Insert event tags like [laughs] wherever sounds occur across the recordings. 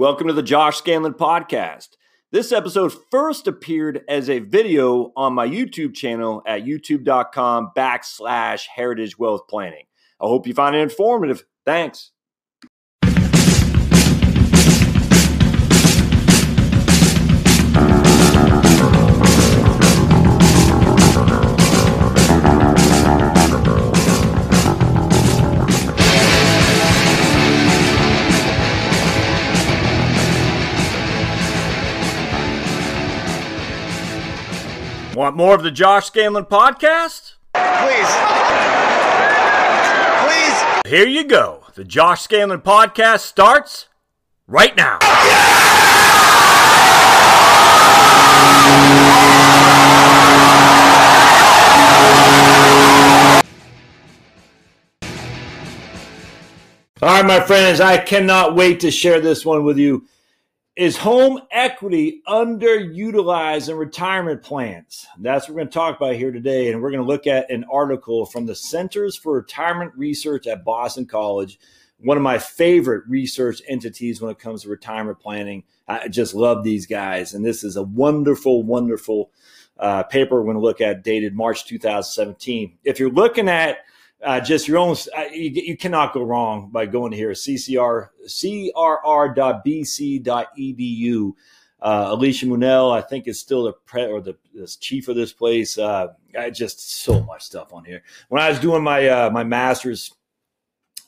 Welcome to the Josh Scanlin podcast. This episode first appeared as a video on my YouTube channel at youtube.com backslash heritage wealth planning. I hope you find it informative. Thanks. Want more of the Josh Scanlin podcast? Please. Please. Here you go. The Josh Scanlin podcast starts right now. All right, my friends, I cannot wait to share this one with you. Is home equity underutilized in retirement plans? That's what we're going to talk about here today. And we're going to look at an article from the Centers for Retirement Research at Boston College, one of my favorite research entities when it comes to retirement planning. I just love these guys. And this is a wonderful, wonderful uh, paper we're going to look at dated March 2017. If you're looking at uh, just your own. Uh, you, you, cannot go wrong by going here. CCR crr.bc.edu. Uh, Alicia Munnell, I think, is still the pre or the, the chief of this place. Uh, I just so much stuff on here. When I was doing my uh, my masters,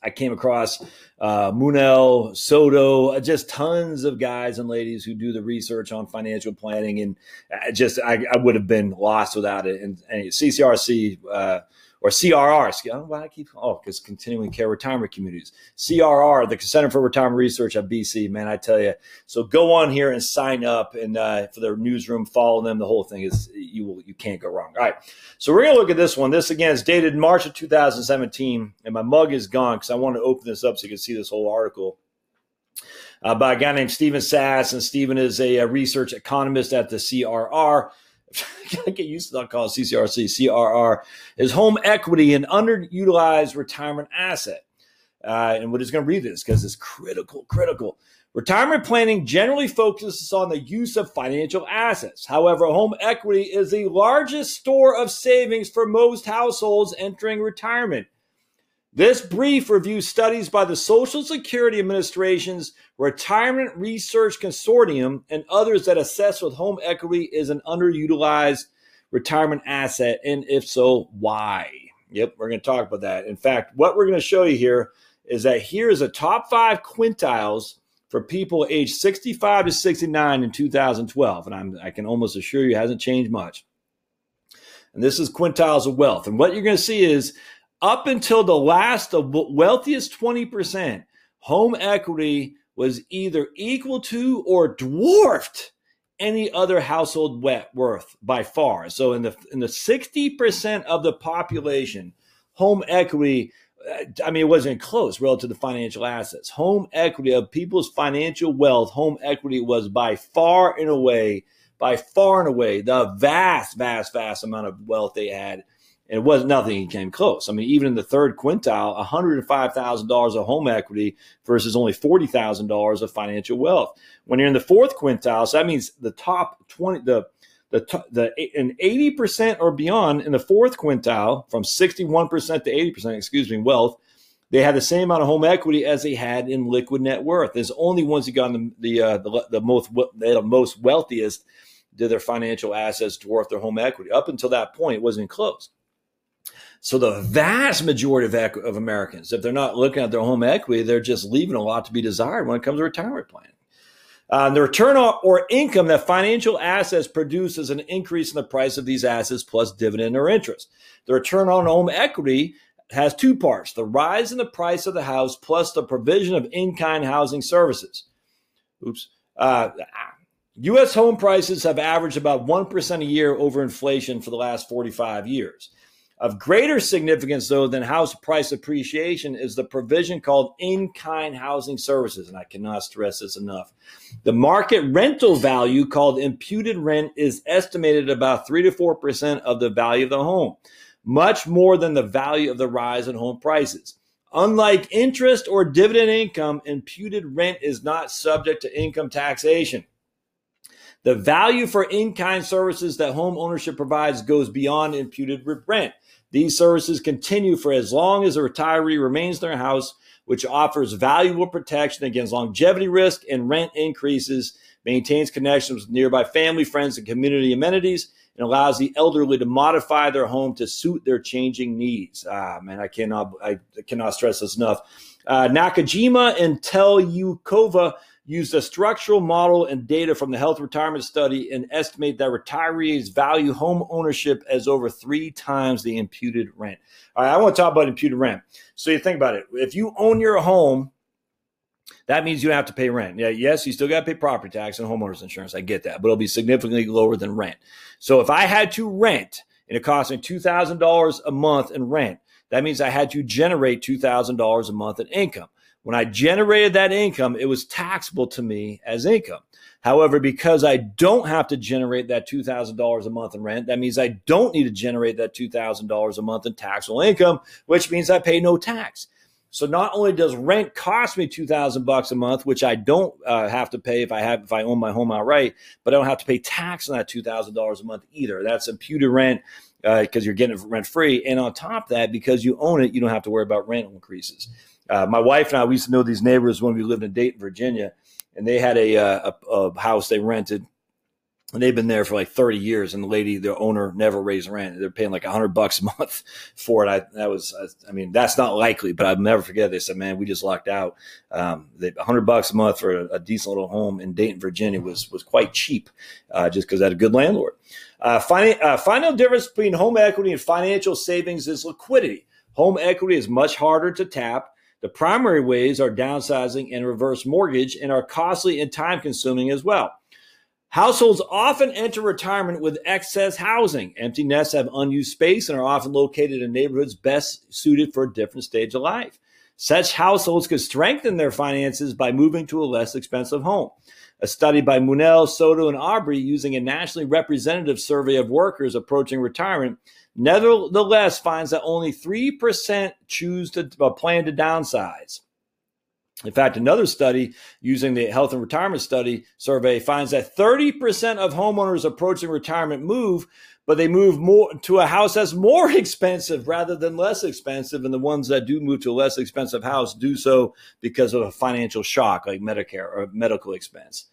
I came across uh, Munnell, Soto, uh, just tons of guys and ladies who do the research on financial planning, and uh, just I, I would have been lost without it. And, and CCRC. Or CRR. I don't know why I keep oh because continuing care retirement communities. CRR, the Center for Retirement Research at BC. Man, I tell you. So go on here and sign up and uh, for their newsroom. Follow them. The whole thing is you will you can't go wrong. All right. So we're gonna look at this one. This again is dated March of 2017, and my mug is gone because I want to open this up so you can see this whole article. Uh, by a guy named Steven Sass, and Steven is a, a research economist at the CRR. [laughs] I get used to not calling CCRC, CRR, is home equity an underutilized retirement asset. Uh, and we're just going to read this because it's critical, critical. Retirement planning generally focuses on the use of financial assets. However, home equity is the largest store of savings for most households entering retirement. This brief reviews studies by the Social Security Administration's Retirement Research Consortium and others that assess what home equity is an underutilized retirement asset, and if so, why. Yep, we're going to talk about that. In fact, what we're going to show you here is that here is a top five quintiles for people aged 65 to 69 in 2012. And I'm, I can almost assure you hasn't changed much. And this is quintiles of wealth. And what you're going to see is up until the last, the wealthiest 20%, home equity was either equal to or dwarfed any other household worth by far. So in the in the 60% of the population, home equity uh, I mean, it wasn't close relative to financial assets. Home equity of people's financial wealth, home equity was by far and away, by far and away, the vast, vast, vast amount of wealth they had it was nothing he came close. I mean, even in the third quintile, $105,000 of home equity versus only $40,000 of financial wealth. When you're in the fourth quintile, so that means the top 20, the the, the an 80% or beyond in the fourth quintile from 61% to 80%, excuse me, wealth, they had the same amount of home equity as they had in liquid net worth. There's only ones who got the the, uh, the, the most the most wealthiest did their financial assets dwarf their home equity. Up until that point, it wasn't close. So the vast majority of, of Americans, if they're not looking at their home equity, they're just leaving a lot to be desired when it comes to retirement planning. Uh, the return or income that financial assets produce is an increase in the price of these assets plus dividend or interest. The return on home equity has two parts the rise in the price of the house plus the provision of in kind housing services. Oops. Uh, U.S. home prices have averaged about 1% a year over inflation for the last 45 years. Of greater significance, though, than house price appreciation is the provision called in kind housing services. And I cannot stress this enough. The market rental value, called imputed rent, is estimated about 3 to 4% of the value of the home, much more than the value of the rise in home prices. Unlike interest or dividend income, imputed rent is not subject to income taxation. The value for in kind services that home ownership provides goes beyond imputed rent. These services continue for as long as a retiree remains in their house, which offers valuable protection against longevity risk and rent increases, maintains connections with nearby family, friends, and community amenities, and allows the elderly to modify their home to suit their changing needs. Ah, man, I cannot, I cannot stress this enough. Uh, Nakajima and Telyukova used a structural model and data from the health retirement study and estimate that retirees value home ownership as over three times the imputed rent. All right, I want to talk about imputed rent. So you think about it. If you own your home, that means you don't have to pay rent. Yeah, yes, you still got to pay property tax and homeowners insurance. I get that, but it'll be significantly lower than rent. So if I had to rent and it cost me $2,000 a month in rent, that means I had to generate $2,000 a month in income. When I generated that income, it was taxable to me as income. However, because I don't have to generate that $2,000 a month in rent, that means I don't need to generate that $2,000 a month in taxable income, which means I pay no tax. So not only does rent cost me 2000 bucks a month, which I don't uh, have to pay if I have if I own my home outright, but I don't have to pay tax on that $2000 a month either. That's imputed rent because uh, you're getting it rent free. And on top of that, because you own it, you don't have to worry about rent increases. Uh, my wife and I, we used to know these neighbors when we lived in Dayton, Virginia, and they had a, uh, a, a house they rented and they've been there for like 30 years and the lady the owner never raised rent. They're paying like 100 bucks a [laughs] month for it. I that was i mean that's not likely but i'll never forget. They said man we just locked out. Um, 100 bucks a month for a, a, decent little home in dayton virginia was was quite cheap uh, just because i had a good landlord. Uh, uh, final difference between home equity and financial savings is liquidity. Home equity is much harder to tap the primary ways are downsizing and reverse mortgage and are costly and time consuming as well Households often enter retirement with excess housing. Empty nests have unused space and are often located in neighborhoods best suited for a different stage of life. Such households could strengthen their finances by moving to a less expensive home. A study by Munnell, Soto, and Aubry using a nationally representative survey of workers approaching retirement nevertheless finds that only 3% choose to uh, plan to downsize. In fact, another study using the Health and Retirement Study survey finds that 30% of homeowners approaching retirement move, but they move more to a house that's more [laughs] expensive rather than less expensive. And the ones that do move to a less expensive house do so because of a financial shock like Medicare or medical expense.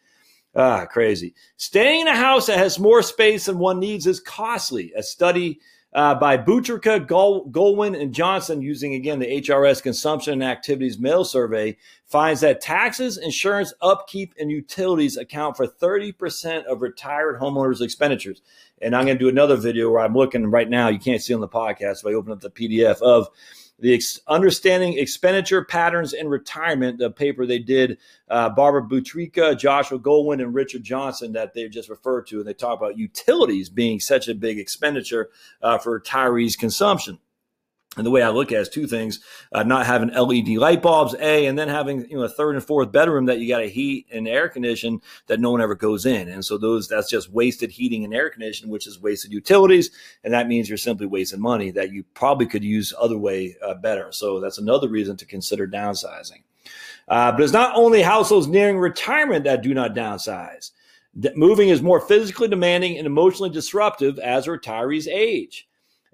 Ah, crazy. Staying in a house that has more space than one needs is costly. A study uh, by Butrica, Gol- Goldwyn, and Johnson, using again the HRS Consumption and Activities Mail Survey, finds that taxes, insurance, upkeep, and utilities account for 30% of retired homeowners' expenditures. And I'm going to do another video where I'm looking right now. You can't see on the podcast, but I open up the PDF of the ex- understanding expenditure patterns in retirement, the paper they did, uh, Barbara Butrica, Joshua Goldwyn, and Richard Johnson that they just referred to, and they talk about utilities being such a big expenditure uh, for retirees' consumption. And the way I look at it is two things: uh, not having LED light bulbs, a, and then having you know a third and fourth bedroom that you got to heat and air condition that no one ever goes in. And so those that's just wasted heating and air conditioning, which is wasted utilities, and that means you're simply wasting money that you probably could use other way uh, better. So that's another reason to consider downsizing. Uh, but it's not only households nearing retirement that do not downsize. moving is more physically demanding and emotionally disruptive as retirees age.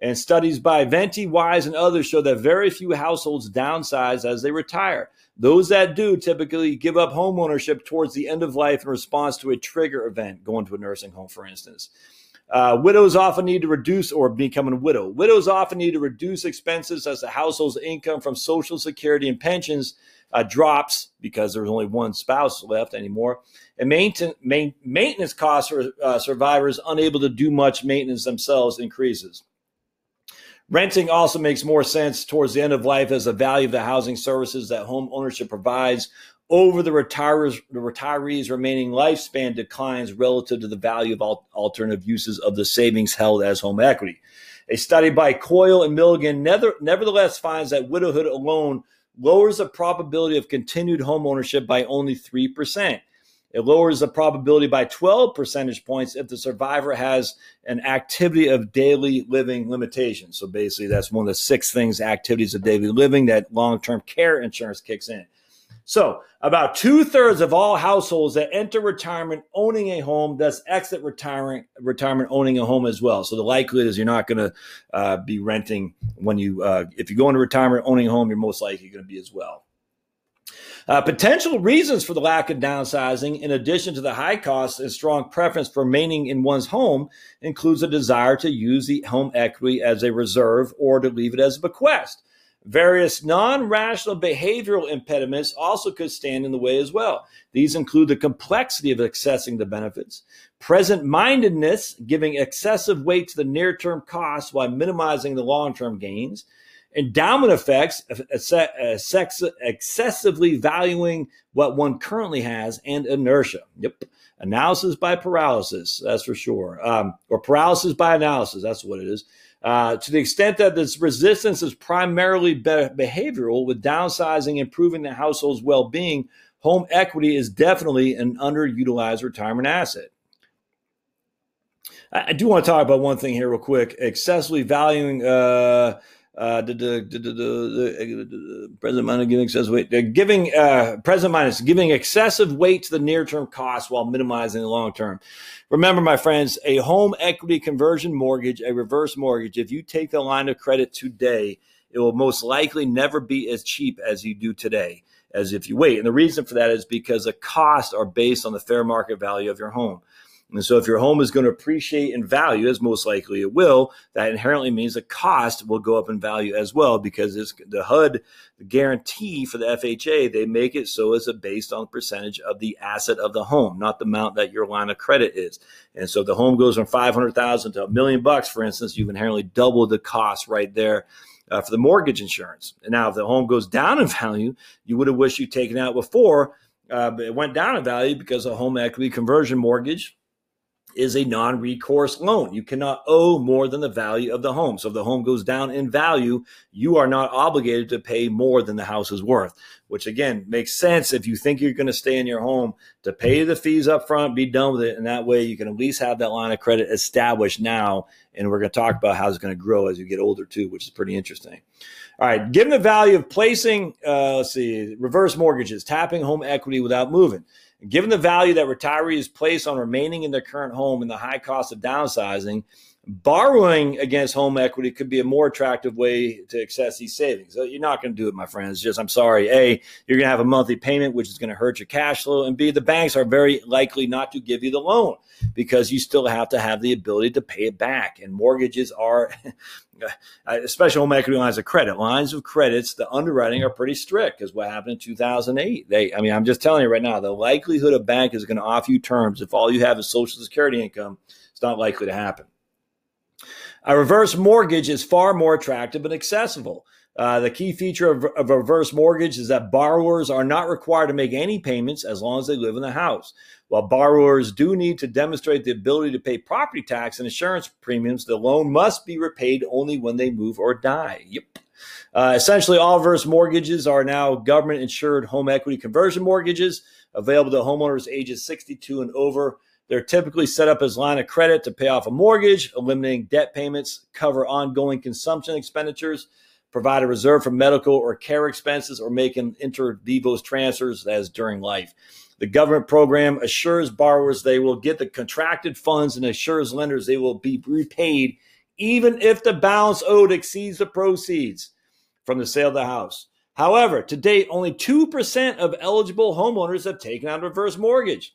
And studies by Venti, Wise, and others show that very few households downsize as they retire. Those that do typically give up home ownership towards the end of life in response to a trigger event, going to a nursing home, for instance. Uh, widows often need to reduce or become a widow. Widows often need to reduce expenses as the household's income from Social Security and pensions uh, drops because there's only one spouse left anymore. And maintain, main, maintenance costs for uh, survivors unable to do much maintenance themselves increases. Renting also makes more sense towards the end of life as the value of the housing services that home ownership provides over the retirees, the retirees' remaining lifespan declines relative to the value of alternative uses of the savings held as home equity. A study by Coile and Milligan never, nevertheless finds that widowhood alone lowers the probability of continued home ownership by only 3%. It lowers the probability by 12 percentage points if the survivor has an activity of daily living limitation. So basically, that's one of the six things, activities of daily living, that long term care insurance kicks in. So, about two thirds of all households that enter retirement owning a home, thus exit retirement retirement owning a home as well. So the likelihood is you're not going to uh, be renting when you uh, if you go into retirement owning a home, you're most likely going to be as well. Uh, potential reasons for the lack of downsizing, in addition to the high costs and strong preference for remaining in one's home, includes a desire to use the home equity as a reserve or to leave it as a bequest. Various non rational behavioral impediments also could stand in the way as well. These include the complexity of accessing the benefits, present mindedness, giving excessive weight to the near term costs while minimizing the long term gains, endowment effects, excessively valuing what one currently has, and inertia. Yep. Analysis by paralysis, that's for sure. Um, or paralysis by analysis, that's what it is. Uh, to the extent that this resistance is primarily be- behavioral, with downsizing improving the household's well being, home equity is definitely an underutilized retirement asset. I do want to talk about one thing here, real quick. Excessively valuing. Uh, uh, the, present minus giving excessive weight, giving uh, present minus giving excessive weight to the near term costs while minimizing the long term. Remember, my friends, a home equity conversion mortgage, a reverse mortgage, if you take the line of credit today, it will most likely never be as cheap as you do today as if you wait. And the reason for that is because the costs are based on the fair market value of your home. And so, if your home is going to appreciate in value, as most likely it will, that inherently means the cost will go up in value as well because it's the HUD guarantee for the FHA, they make it so it's based on percentage of the asset of the home, not the amount that your line of credit is. And so, if the home goes from 500,000 to a million bucks, for instance, you've inherently doubled the cost right there. Uh, for the mortgage insurance. And now, if the home goes down in value, you would have wished you'd taken out before, uh, but it went down in value because of home equity conversion mortgage is a non recourse loan. You cannot owe more than the value of the home. So if the home goes down in value, you are not obligated to pay more than the house is worth, which again makes sense if you think you're going to stay in your home to pay the fees up front, be done with it. And that way you can at least have that line of credit established now. And we're going to talk about how it's going to grow as you get older too, which is pretty interesting. All right, given the value of placing, uh, let's see, reverse mortgages, tapping home equity without moving. Given the value that retirees place on remaining in their current home and the high cost of downsizing, borrowing against home equity could be a more attractive way to access these savings. So you're not going to do it, my friends. Just, I'm sorry. A, you're going to have a monthly payment, which is going to hurt your cash flow. And B, the banks are very likely not to give you the loan because you still have to have the ability to pay it back. And mortgages are, [laughs] uh, especially home equity lines of credit, lines of credits, the underwriting are pretty strict because what happened in 2008. They, I mean, I'm just telling you right now, the likelihood a bank is going to offer you terms if all you have is Social Security income, it's not likely to happen. A reverse mortgage is far more attractive and accessible. Uh, the key feature of, of, a reverse mortgage is that borrowers are not required to make any payments as long as they live in the house. While borrowers do need to demonstrate the ability to pay property tax and insurance premiums, the loan must be repaid only when they move or die. Yep. Uh, essentially, all reverse mortgages are now government insured home equity conversion mortgages available to homeowners ages 62 and over. They're typically set up as line of credit to pay off a mortgage, eliminating debt payments, cover ongoing consumption expenditures, provide a reserve for medical or care expenses, or make inter vivos transfers as during life. The government program assures borrowers they will get the contracted funds and assures lenders they will be repaid even if the balance owed exceeds the proceeds from the sale of the house. However, to date, only 2% of eligible homeowners have taken out a reverse mortgage.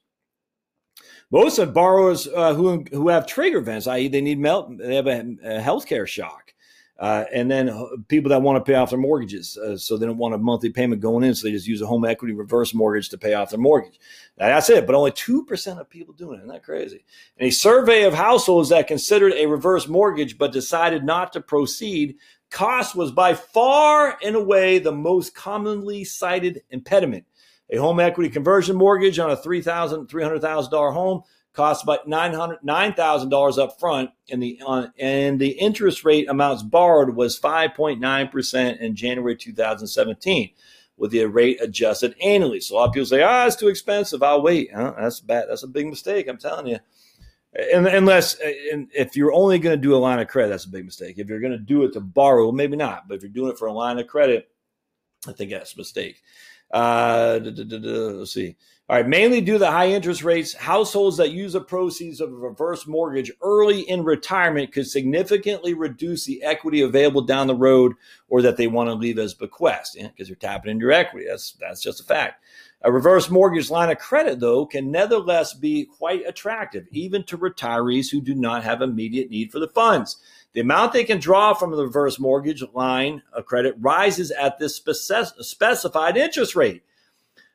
Most of borrowers uh, who who have trigger events, i.e., they need mel- they have a, a healthcare shock, uh, and then people that want to pay off their mortgages, uh, so they don't want a monthly payment going in, so they just use a home equity reverse mortgage to pay off their mortgage. Now, that's it, but only two percent of people doing it. Isn't that crazy? And a survey of households that considered a reverse mortgage but decided not to proceed, cost was by far and away the most commonly cited impediment. A home equity conversion mortgage on a $3,000, $300,000 home costs about $9,000 up front, and the, uh, and the interest rate amounts borrowed was 5.9% in January 2017. with the rate adjusted annually. So a lot of people say, ah, oh, it's too expensive. I'll wait. Huh? That's bad. That's a big mistake. I'm telling you. Unless, if you're only going to do a line of credit, that's a big mistake. If you're going to do it to borrow, maybe not. But if you're doing it for a line of credit, I think that's a mistake. Uh, let's see. All right, mainly due to the high interest rates, households that use the proceeds of a reverse mortgage early in retirement could significantly reduce the equity available down the road or that they want to leave as bequest because yeah, you're tapping into your equity. That's that's just a fact. A reverse mortgage line of credit, though, can nevertheless be quite attractive, even to retirees who do not have immediate need for the funds. The amount they can draw from the reverse mortgage line of credit rises at this specified interest rate.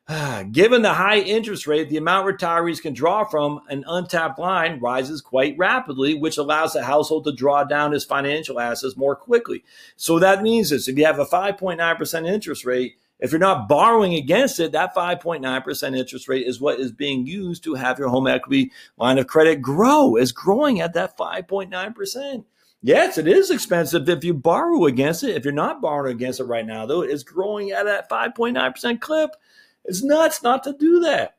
Ah, given the high interest rate, the amount retirees can draw from an untapped line rises quite rapidly, which allows the household to draw down its financial assets more quickly. So that means this if you have a 5.9% interest rate, if you're not borrowing against it, that 5.9% interest rate is what is being used to have your home equity line of credit grow, is growing at that 5.9%. Yes, it is expensive if you borrow against it. If you're not borrowing against it right now, though, it's growing at that 5.9% clip. It's nuts not to do that,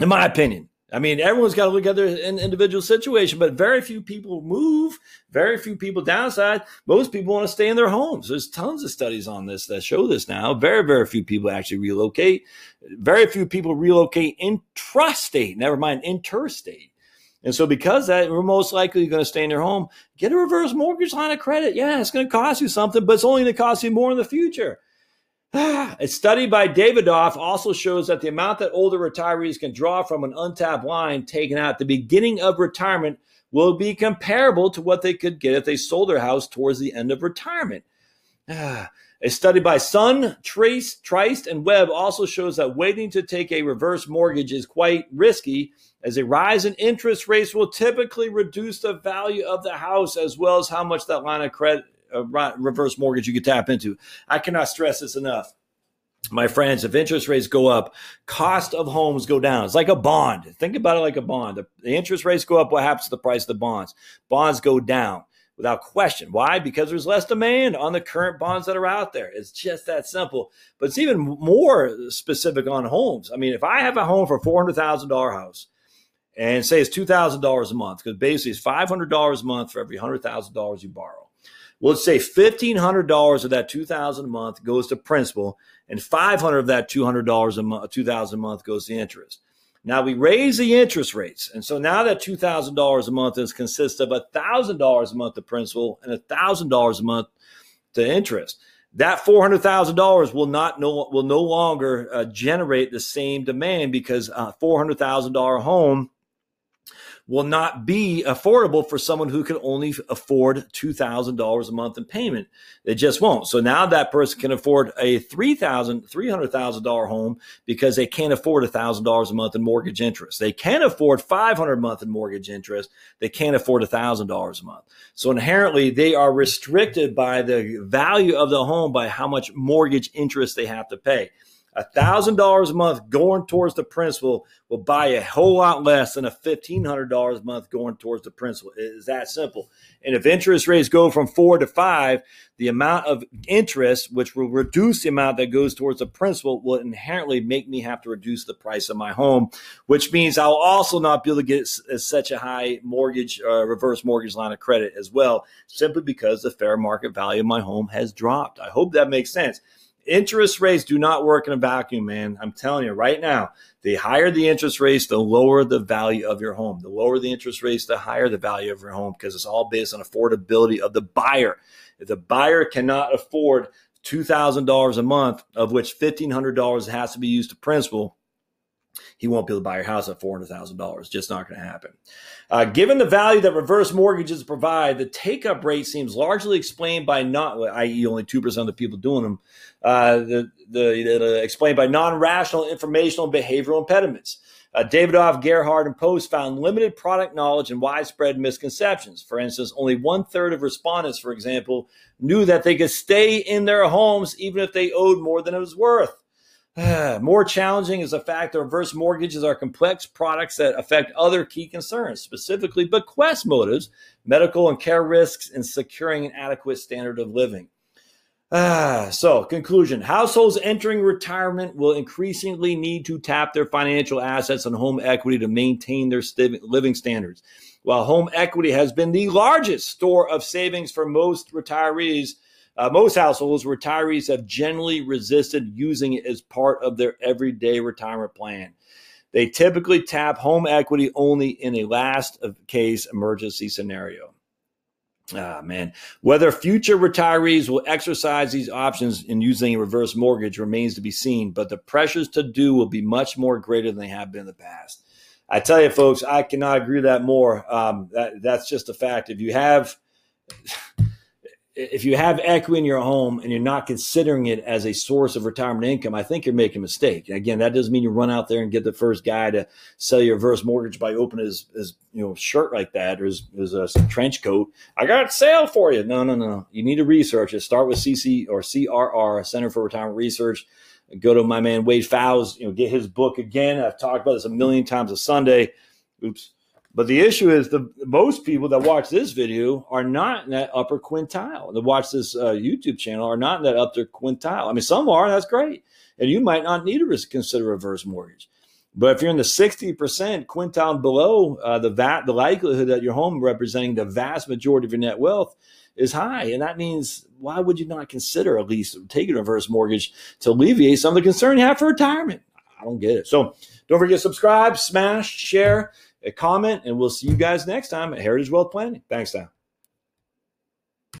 in my opinion. I mean, everyone's got to look at their individual situation, but very few people move. Very few people downside. Most people want to stay in their homes. There's tons of studies on this that show this now. Very, very few people actually relocate. Very few people relocate intrastate, never mind interstate. And so, because that, we're most likely going to stay in your home. Get a reverse mortgage line of credit. Yeah, it's going to cost you something, but it's only going to cost you more in the future. [sighs] A study by Davidoff also shows that the amount that older retirees can draw from an untapped line taken out at the beginning of retirement will be comparable to what they could get if they sold their house towards the end of retirement. [sighs] Ah, A study by Sun, Trace, Trist, and Webb also shows that waiting to take a reverse mortgage is quite risky, as a rise in interest rates will typically reduce the value of the house as well as how much that line of credit uh, a reverse mortgage you could tap into. I cannot stress this enough. My friends, if interest rates go up, cost of homes go down. It's like a bond. Think about it like a bond. The interest rates go up, what happens to the price of the bonds? Bonds go down without question. Why? Because there's less demand on the current bonds that are out there. It's just that simple. But it's even more specific on homes. I mean, if I have a home for a $400,000 house and say it's $2,000 a month, because basically it's $500 a month for every $100,000 you borrow well, let's say $1,500 of that 2000 a month goes to principal and 500 of that $200 a month, 2000 a month goes to interest. Now we raise the interest rates. And so now that $2,000 a month is consists of $1,000 a month of principal and $1,000 a month to interest. That $400,000 will not no, will no longer uh, generate the same demand because a $400,000 home will not be affordable for someone who can only afford $2,000 a month in payment. It just won't. So now that person can afford a $3,000, $300,000 home because they can't afford $1,000 a month in mortgage interest. They can afford 500 a month in mortgage interest. They can't afford $1,000 a month. So inherently they are restricted by the value of the home by how much mortgage interest they have to pay. $1,000 a month going towards the principal will buy a whole lot less than a $1,500 a month going towards the principal. It is that simple. And if interest rates go from four to five, the amount of interest, which will reduce the amount that goes towards the principal, will inherently make me have to reduce the price of my home, which means I'll also not be able to get such a high mortgage, uh, reverse mortgage line of credit as well, simply because the fair market value of my home has dropped. I hope that makes sense interest rates do not work in a vacuum, man. I'm telling you right now, the higher the interest rates, the lower the value of your home. The lower the interest rates, the higher the value of your home because it's all based on affordability of the buyer. If the buyer cannot afford $2,000 a month, of which $1,500 has to be used to principal, he won't be able to buy your house at $400,000. Just not going to happen. Uh, given the value that reverse mortgages provide, the take up rate seems largely explained by not, i.e., only 2% of the people doing them, uh, the, the, the, explained by non rational informational and behavioral impediments. Uh, Davidoff, Gerhard, and Post found limited product knowledge and widespread misconceptions. For instance, only one third of respondents, for example, knew that they could stay in their homes even if they owed more than it was worth. [sighs] More challenging is the fact that reverse mortgages are complex products that affect other key concerns, specifically bequest motives, medical and care risks, and securing an adequate standard of living. Ah, [sighs] so conclusion households entering retirement will increasingly need to tap their financial assets and home equity to maintain their living standards. While home equity has been the largest store of savings for most retirees, uh, most households, retirees have generally resisted using it as part of their everyday retirement plan. They typically tap home equity only in a last case emergency scenario. Ah, man. Whether future retirees will exercise these options in using a reverse mortgage remains to be seen, but the pressures to do will be much more greater than they have been in the past. I tell you, folks, I cannot agree that more. Um, that, that's just a fact. If you have [laughs] if you have equity in your home and you're not considering it as a source of retirement income, I think you're making a mistake. Again, that doesn't mean you run out there and get the first guy to sell your reverse mortgage by opening his, his you know shirt like that or his, his uh, trench coat. I got a sale for you. No, no, no. You need to research it. Start with CC or CRR, Center for Retirement Research. Go to my man Wade Pfau's. You know, get his book again. I've talked about this a million times a Sunday. Oops but the issue is the most people that watch this video are not in that upper quintile. That watch this uh, YouTube channel are not in that upper quintile. I mean, some are. That's great, and you might not need to consider a reverse mortgage. But if you're in the 60% quintile below, uh, the va- the likelihood that your home representing the vast majority of your net wealth is high. And that means why would you not consider at least taking a reverse mortgage to alleviate some of the concern you have for retirement? I don't get it. So don't forget to subscribe, smash, share comment, and we'll see you guys next time at Heritage Wealth Planning. Thanks, Tom.